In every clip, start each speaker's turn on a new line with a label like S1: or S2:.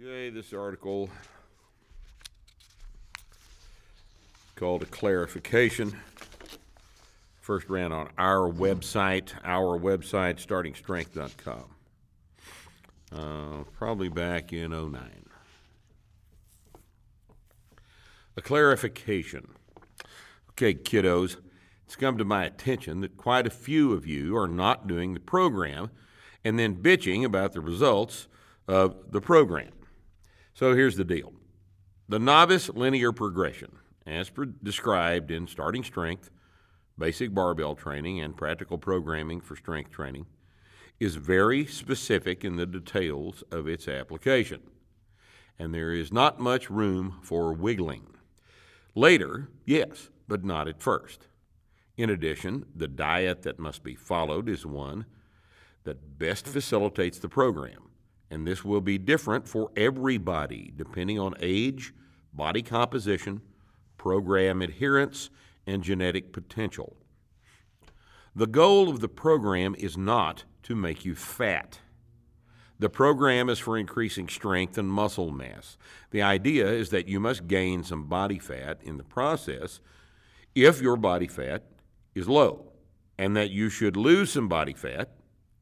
S1: Okay, this article called a clarification. First ran on our website, our website, startingstrength.com. Uh, probably back in 09. A clarification. Okay, kiddos, it's come to my attention that quite a few of you are not doing the program and then bitching about the results of the program. So here's the deal the novice linear progression, as pre- described in Starting Strength, Basic Barbell Training, and Practical Programming for Strength Training, is very specific in the details of its application, and there is not much room for wiggling. Later, yes, but not at first. In addition, the diet that must be followed is one that best facilitates the program and this will be different for everybody depending on age, body composition, program adherence, and genetic potential. The goal of the program is not to make you fat. The program is for increasing strength and muscle mass. The idea is that you must gain some body fat in the process if your body fat is low, and that you should lose some body fat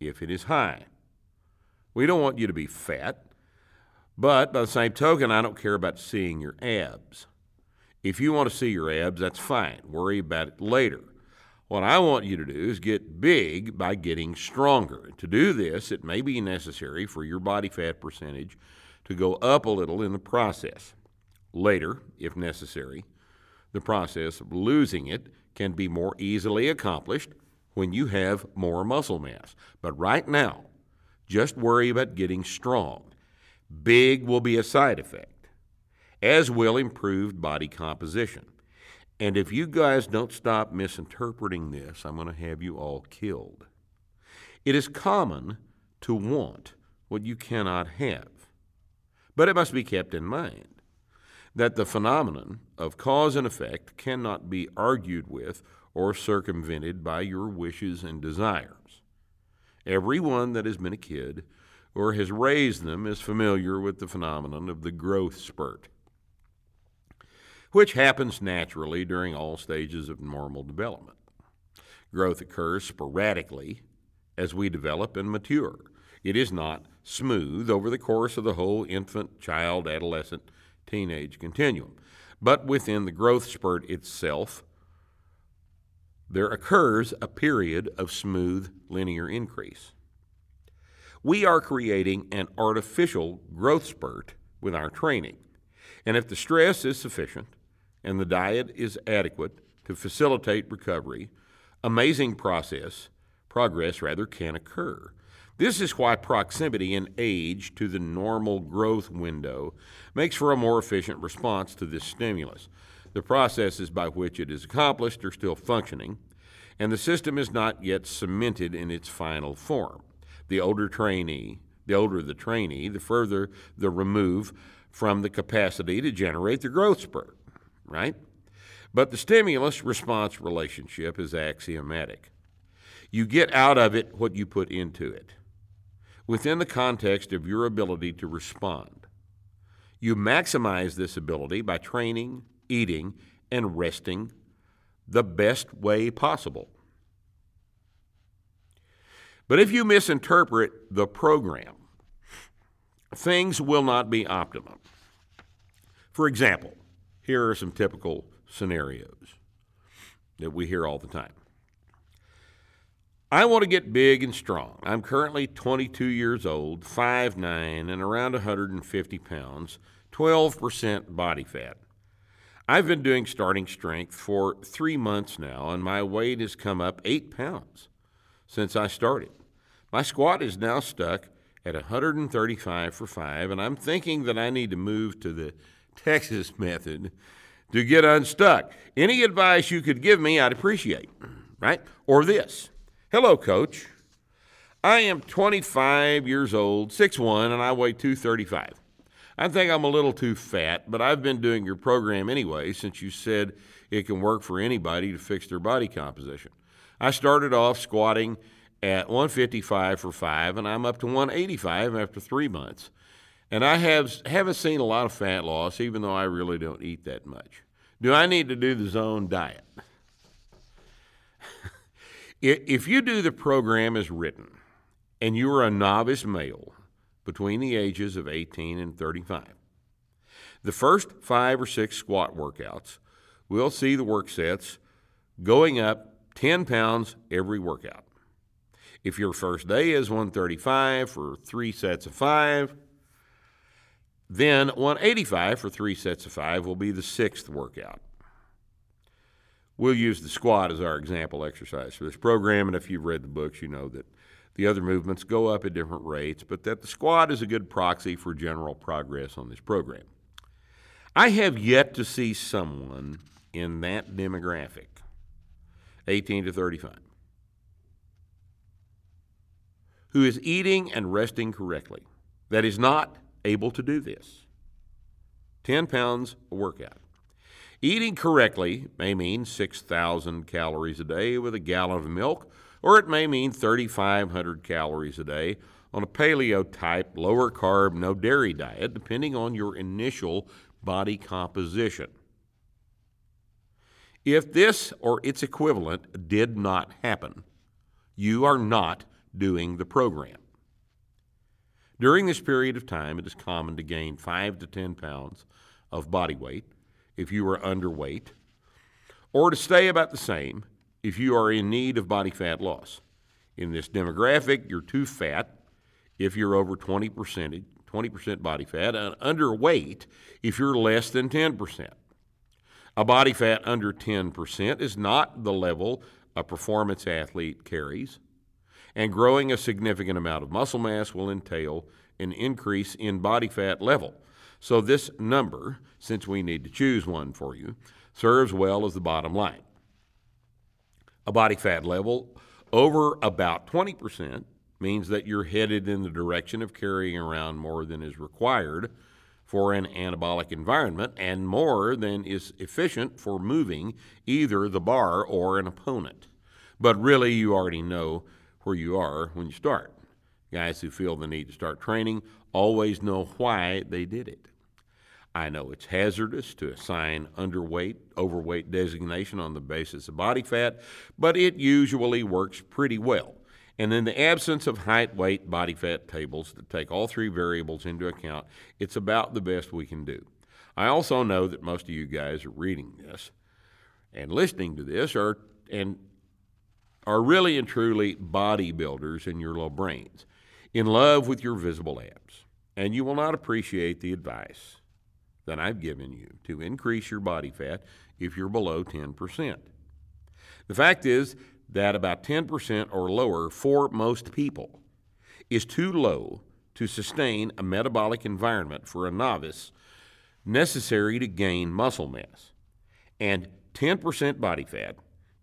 S1: if it is high. We don't want you to be fat, but by the same token, I don't care about seeing your abs. If you want to see your abs, that's fine. Worry about it later. What I want you to do is get big by getting stronger. To do this, it may be necessary for your body fat percentage to go up a little in the process. Later, if necessary, the process of losing it can be more easily accomplished when you have more muscle mass. But right now, just worry about getting strong. Big will be a side effect, as will improved body composition. And if you guys don't stop misinterpreting this, I'm going to have you all killed. It is common to want what you cannot have. But it must be kept in mind that the phenomenon of cause and effect cannot be argued with or circumvented by your wishes and desires. Everyone that has been a kid or has raised them is familiar with the phenomenon of the growth spurt, which happens naturally during all stages of normal development. Growth occurs sporadically as we develop and mature. It is not smooth over the course of the whole infant, child, adolescent, teenage continuum. But within the growth spurt itself, there occurs a period of smooth linear increase. We are creating an artificial growth spurt with our training. And if the stress is sufficient and the diet is adequate to facilitate recovery, amazing process, progress rather can occur. This is why proximity in age to the normal growth window makes for a more efficient response to this stimulus. The processes by which it is accomplished are still functioning, and the system is not yet cemented in its final form. The older trainee, the older the trainee, the further the remove from the capacity to generate the growth spurt, right? But the stimulus response relationship is axiomatic. You get out of it what you put into it, within the context of your ability to respond. You maximize this ability by training, eating, and resting the best way possible. But if you misinterpret the program, things will not be optimum. For example, here are some typical scenarios that we hear all the time. I want to get big and strong. I'm currently 22 years old, 5'9, and around 150 pounds, 12% body fat. I've been doing starting strength for three months now, and my weight has come up eight pounds since I started. My squat is now stuck at 135 for five, and I'm thinking that I need to move to the Texas method to get unstuck. Any advice you could give me, I'd appreciate, right? Or this Hello, coach. I am 25 years old, 6'1, and I weigh 235. I think I'm a little too fat, but I've been doing your program anyway since you said it can work for anybody to fix their body composition. I started off squatting at 155 for five, and I'm up to 185 after three months. And I have haven't seen a lot of fat loss, even though I really don't eat that much. Do I need to do the zone diet? if you do the program as written, and you are a novice male between the ages of 18 and 35, the first five or six squat workouts will see the work sets going up 10 pounds every workout. If your first day is 135 for three sets of five, then 185 for three sets of five will be the sixth workout. We'll use the squat as our example exercise for this program, and if you've read the books, you know that the other movements go up at different rates, but that the squat is a good proxy for general progress on this program. I have yet to see someone in that demographic, 18 to 35, who is eating and resting correctly, that is not able to do this. 10 pounds a workout. Eating correctly may mean 6,000 calories a day with a gallon of milk, or it may mean 3,500 calories a day on a paleo type, lower carb, no dairy diet, depending on your initial body composition. If this or its equivalent did not happen, you are not doing the program. During this period of time, it is common to gain 5 to 10 pounds of body weight if you are underweight, or to stay about the same if you are in need of body fat loss. In this demographic, you're too fat if you're over 20%, 20% body fat, and underweight if you're less than 10%. A body fat under 10% is not the level a performance athlete carries and growing a significant amount of muscle mass will entail an increase in body fat level. So, this number, since we need to choose one for you, serves well as the bottom line. A body fat level over about 20% means that you're headed in the direction of carrying around more than is required for an anabolic environment and more than is efficient for moving either the bar or an opponent. But really, you already know where you are when you start. Guys who feel the need to start training always know why they did it. I know it's hazardous to assign underweight, overweight designation on the basis of body fat, but it usually works pretty well. And in the absence of height, weight, body fat tables that take all three variables into account, it's about the best we can do. I also know that most of you guys are reading this and listening to this are and are really and truly bodybuilders in your little brains, in love with your visible abs, and you will not appreciate the advice that I've given you to increase your body fat if you're below 10%. The fact is that about 10% or lower for most people is too low to sustain a metabolic environment for a novice necessary to gain muscle mass. And 10% body fat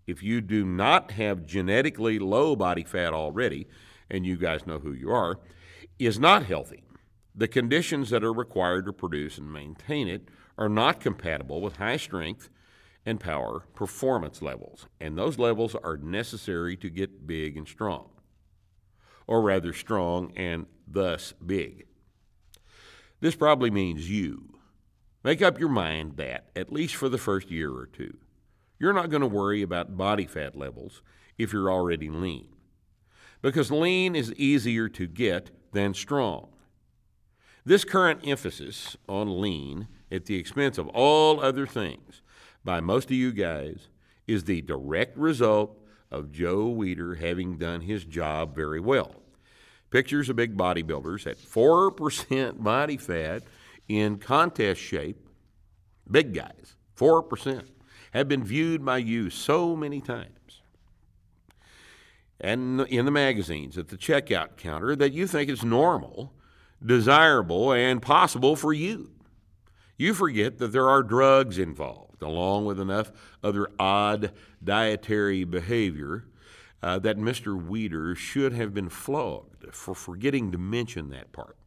S1: if you do not have genetically low body fat already, and you guys know who you are, is not healthy. The conditions that are required to produce and maintain it are not compatible with high strength and power performance levels, and those levels are necessary to get big and strong, or rather, strong and thus big. This probably means you. Make up your mind that, at least for the first year or two, you're not going to worry about body fat levels if you're already lean, because lean is easier to get than strong. This current emphasis on lean at the expense of all other things by most of you guys is the direct result of Joe Weider having done his job very well. Pictures of big bodybuilders at 4% body fat in contest shape, big guys, 4% have been viewed by you so many times and in the magazines at the checkout counter that you think it's normal, desirable, and possible for you. You forget that there are drugs involved, along with enough other odd dietary behavior uh, that Mr. Weider should have been flogged for forgetting to mention that part.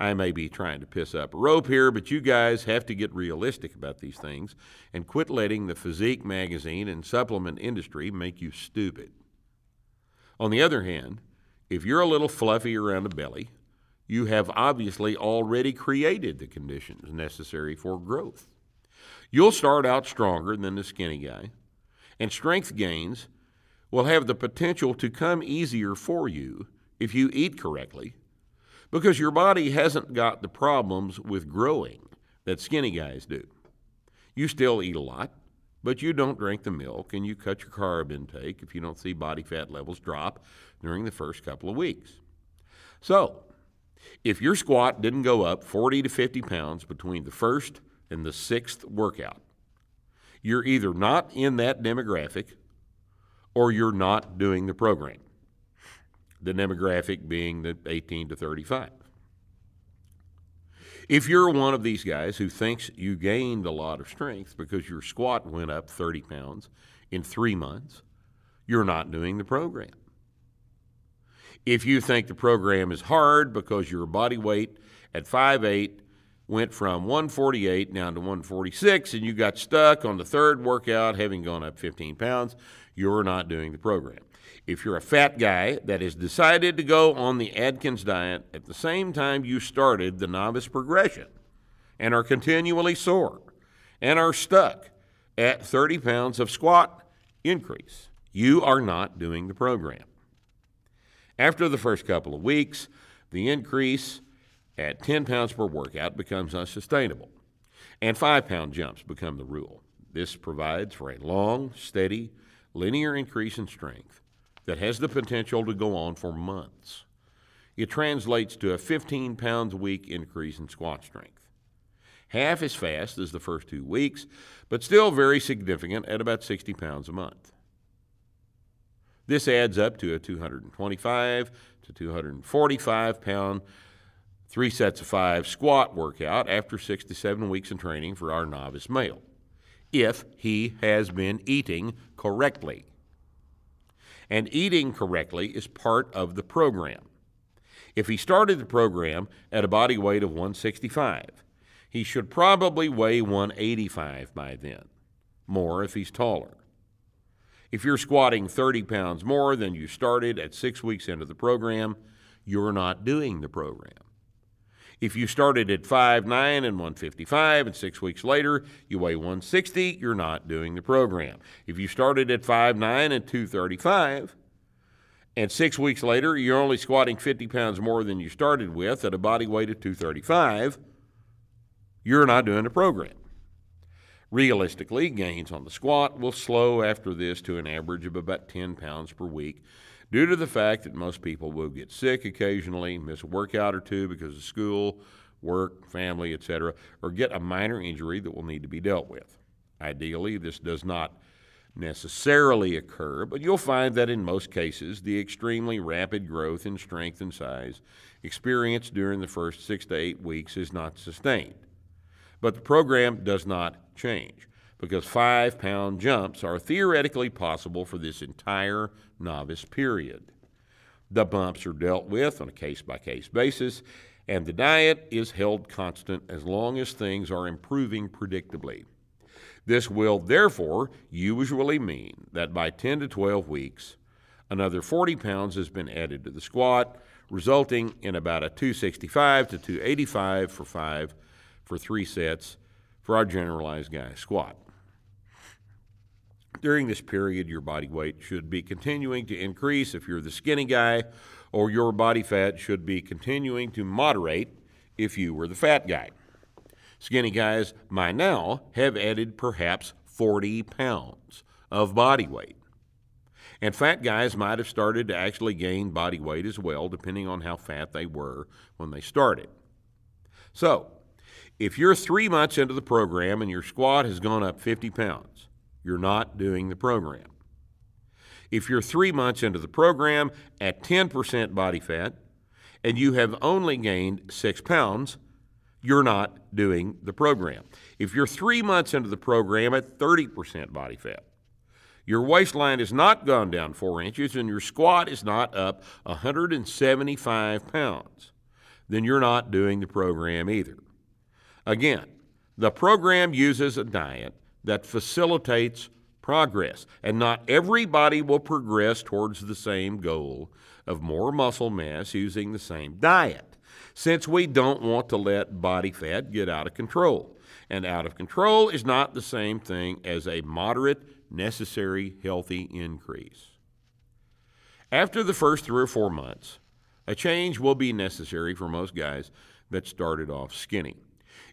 S1: I may be trying to piss up a rope here, but you guys have to get realistic about these things and quit letting the physique magazine and supplement industry make you stupid. On the other hand, if you're a little fluffy around the belly, you have obviously already created the conditions necessary for growth. You'll start out stronger than the skinny guy, and strength gains will have the potential to come easier for you if you eat correctly because your body hasn't got the problems with growing that skinny guys do. You still eat a lot, but you don't drink the milk and you cut your carb intake if you don't see body fat levels drop during the first couple of weeks. So, if your squat didn't go up 40 to 50 pounds between the first and the sixth workout, you're either not in that demographic or you're not doing the program. The demographic being the 18 to 35. If you're one of these guys who thinks you gained a lot of strength because your squat went up 30 pounds in three months, you're not doing the program. If you think the program is hard because your body weight at 5'8 went from 148 down to 146 and you got stuck on the third workout having gone up 15 pounds, you're not doing the program. If you're a fat guy that has decided to go on the Atkins diet at the same time you started the novice progression and are continually sore and are stuck at 30 pounds of squat increase, you are not doing the program. After the first couple of weeks, the increase at 10 pounds per workout becomes unsustainable, and five pound jumps become the rule. This provides for a long, steady, linear increase in strength that has the potential to go on for months. It translates to a 15 pounds a week increase in squat strength. Half as fast as the first two weeks, but still very significant at about 60 pounds a month. This adds up to a 225 to 245 pound three sets of five squat workout after six to seven weeks in training for our novice male, if he has been eating correctly. And eating correctly is part of the program. If he started the program at a body weight of 165, he should probably weigh 185 by then, more if he's taller. If you're squatting 30 pounds more than you started at six weeks into the program, you're not doing the program. If you started at 5'9 and 155 and six weeks later you weigh 160, you're not doing the program. If you started at 5'9 and 235 and six weeks later you're only squatting 50 pounds more than you started with at a body weight of 235, you're not doing the program. Realistically, gains on the squat will slow after this to an average of about 10 pounds per week due to the fact that most people will get sick occasionally, miss a workout or two because of school, work, family, etc., or get a minor injury that will need to be dealt with. Ideally, this does not necessarily occur, but you'll find that in most cases, the extremely rapid growth in strength and size experienced during the first six to eight weeks is not sustained. But the program does not change because five pound jumps are theoretically possible for this entire novice period. The bumps are dealt with on a case by case basis, and the diet is held constant as long as things are improving predictably. This will therefore usually mean that by 10 to 12 weeks, another 40 pounds has been added to the squat, resulting in about a 265 to 285 for five for three sets for our generalized guy squat. During this period, your body weight should be continuing to increase if you're the skinny guy, or your body fat should be continuing to moderate if you were the fat guy. Skinny guys by now have added perhaps 40 pounds of body weight. And fat guys might have started to actually gain body weight as well, depending on how fat they were when they started. So, if you're three months into the program and your squat has gone up 50 pounds, you're not doing the program. If you're three months into the program at 10% body fat and you have only gained six pounds, you're not doing the program. If you're three months into the program at 30% body fat, your waistline has not gone down four inches and your squat is not up 175 pounds, then you're not doing the program either. Again, the program uses a diet that facilitates progress. And not everybody will progress towards the same goal of more muscle mass using the same diet. since we don't want to let body fat get out of control. And out of control is not the same thing as a moderate, necessary, healthy increase. After the first three or four months, a change will be necessary for most guys that started off skinny.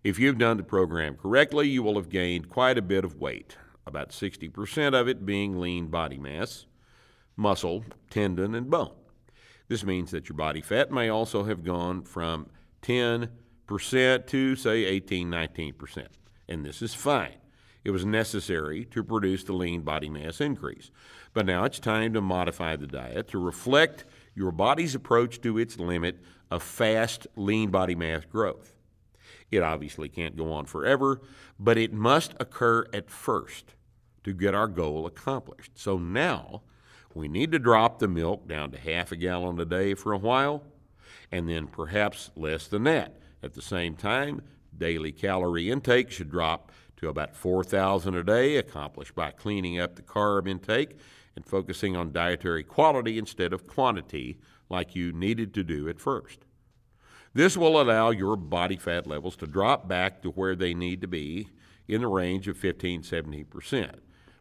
S1: If you've done the program correctly, you will have gained quite a bit of weight, about 60% of it being lean body mass, muscle, tendon, and bone. This means that your body fat may also have gone from 10% to, say, 18, 19%. And this is fine. It was necessary to produce the lean body mass increase. But now it's time to modify the diet to reflect your body's approach to its limit of fast lean body mass growth. It obviously can't go on forever, but it must occur at first to get our goal accomplished. So now we need to drop the milk down to half a gallon a day for a while, and then perhaps less than that. At the same time, daily calorie intake should drop to about 4,000 a day, accomplished by cleaning up the carb intake and focusing on dietary quality instead of quantity, like you needed to do at first. This will allow your body fat levels to drop back to where they need to be in the range of 15 17%,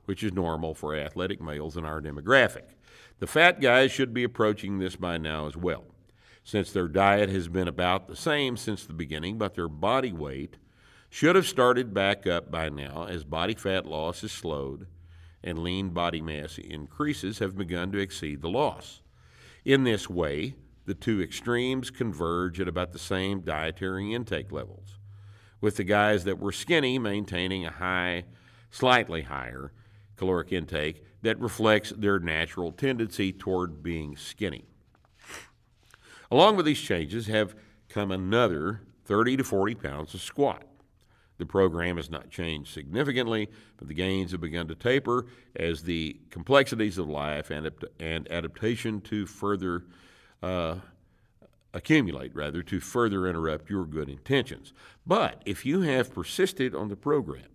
S1: which is normal for athletic males in our demographic. The fat guys should be approaching this by now as well, since their diet has been about the same since the beginning, but their body weight should have started back up by now as body fat loss is slowed and lean body mass increases have begun to exceed the loss. In this way, the two extremes converge at about the same dietary intake levels, with the guys that were skinny maintaining a high, slightly higher caloric intake that reflects their natural tendency toward being skinny. Along with these changes have come another 30 to 40 pounds of squat. The program has not changed significantly, but the gains have begun to taper as the complexities of life and, and adaptation to further uh, accumulate, rather, to further interrupt your good intentions. But if you have persisted on the program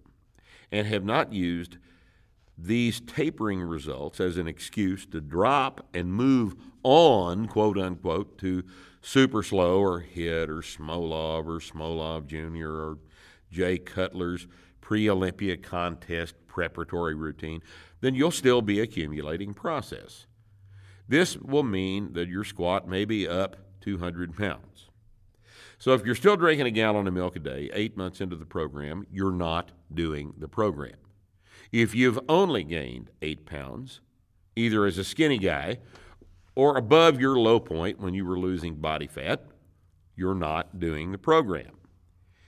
S1: and have not used these tapering results as an excuse to drop and move on, quote unquote, to super slow or HIT or Smolov or Smolov Jr. or Jay Cutler's pre Olympia contest preparatory routine, then you'll still be accumulating process. This will mean that your squat may be up 200 pounds. So if you're still drinking a gallon of milk a day, eight months into the program, you're not doing the program. If you've only gained eight pounds, either as a skinny guy or above your low point when you were losing body fat, you're not doing the program.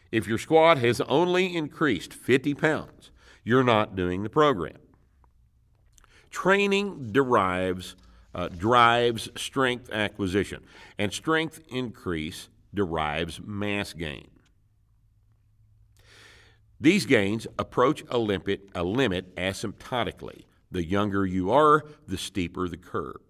S1: If your squat has only increased 50 pounds, you're not doing the program. Training derives uh, drives strength acquisition, and strength increase derives mass gain. These gains approach a limit, a limit asymptotically. The younger you are, the steeper the curve.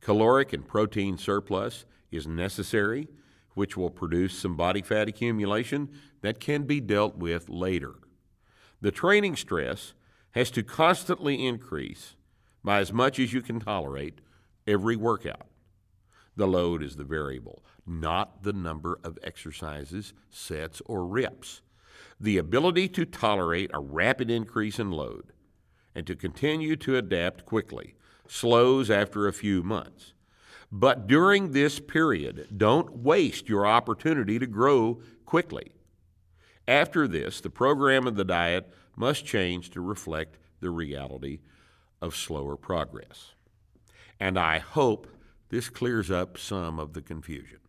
S1: Caloric and protein surplus is necessary, which will produce some body fat accumulation that can be dealt with later. The training stress has to constantly increase by as much as you can tolerate every workout. The load is the variable, not the number of exercises, sets, or reps. The ability to tolerate a rapid increase in load and to continue to adapt quickly slows after a few months. But during this period, don't waste your opportunity to grow quickly. After this, the program and the diet must change to reflect the reality of slower progress. And I hope this clears up some of the confusion.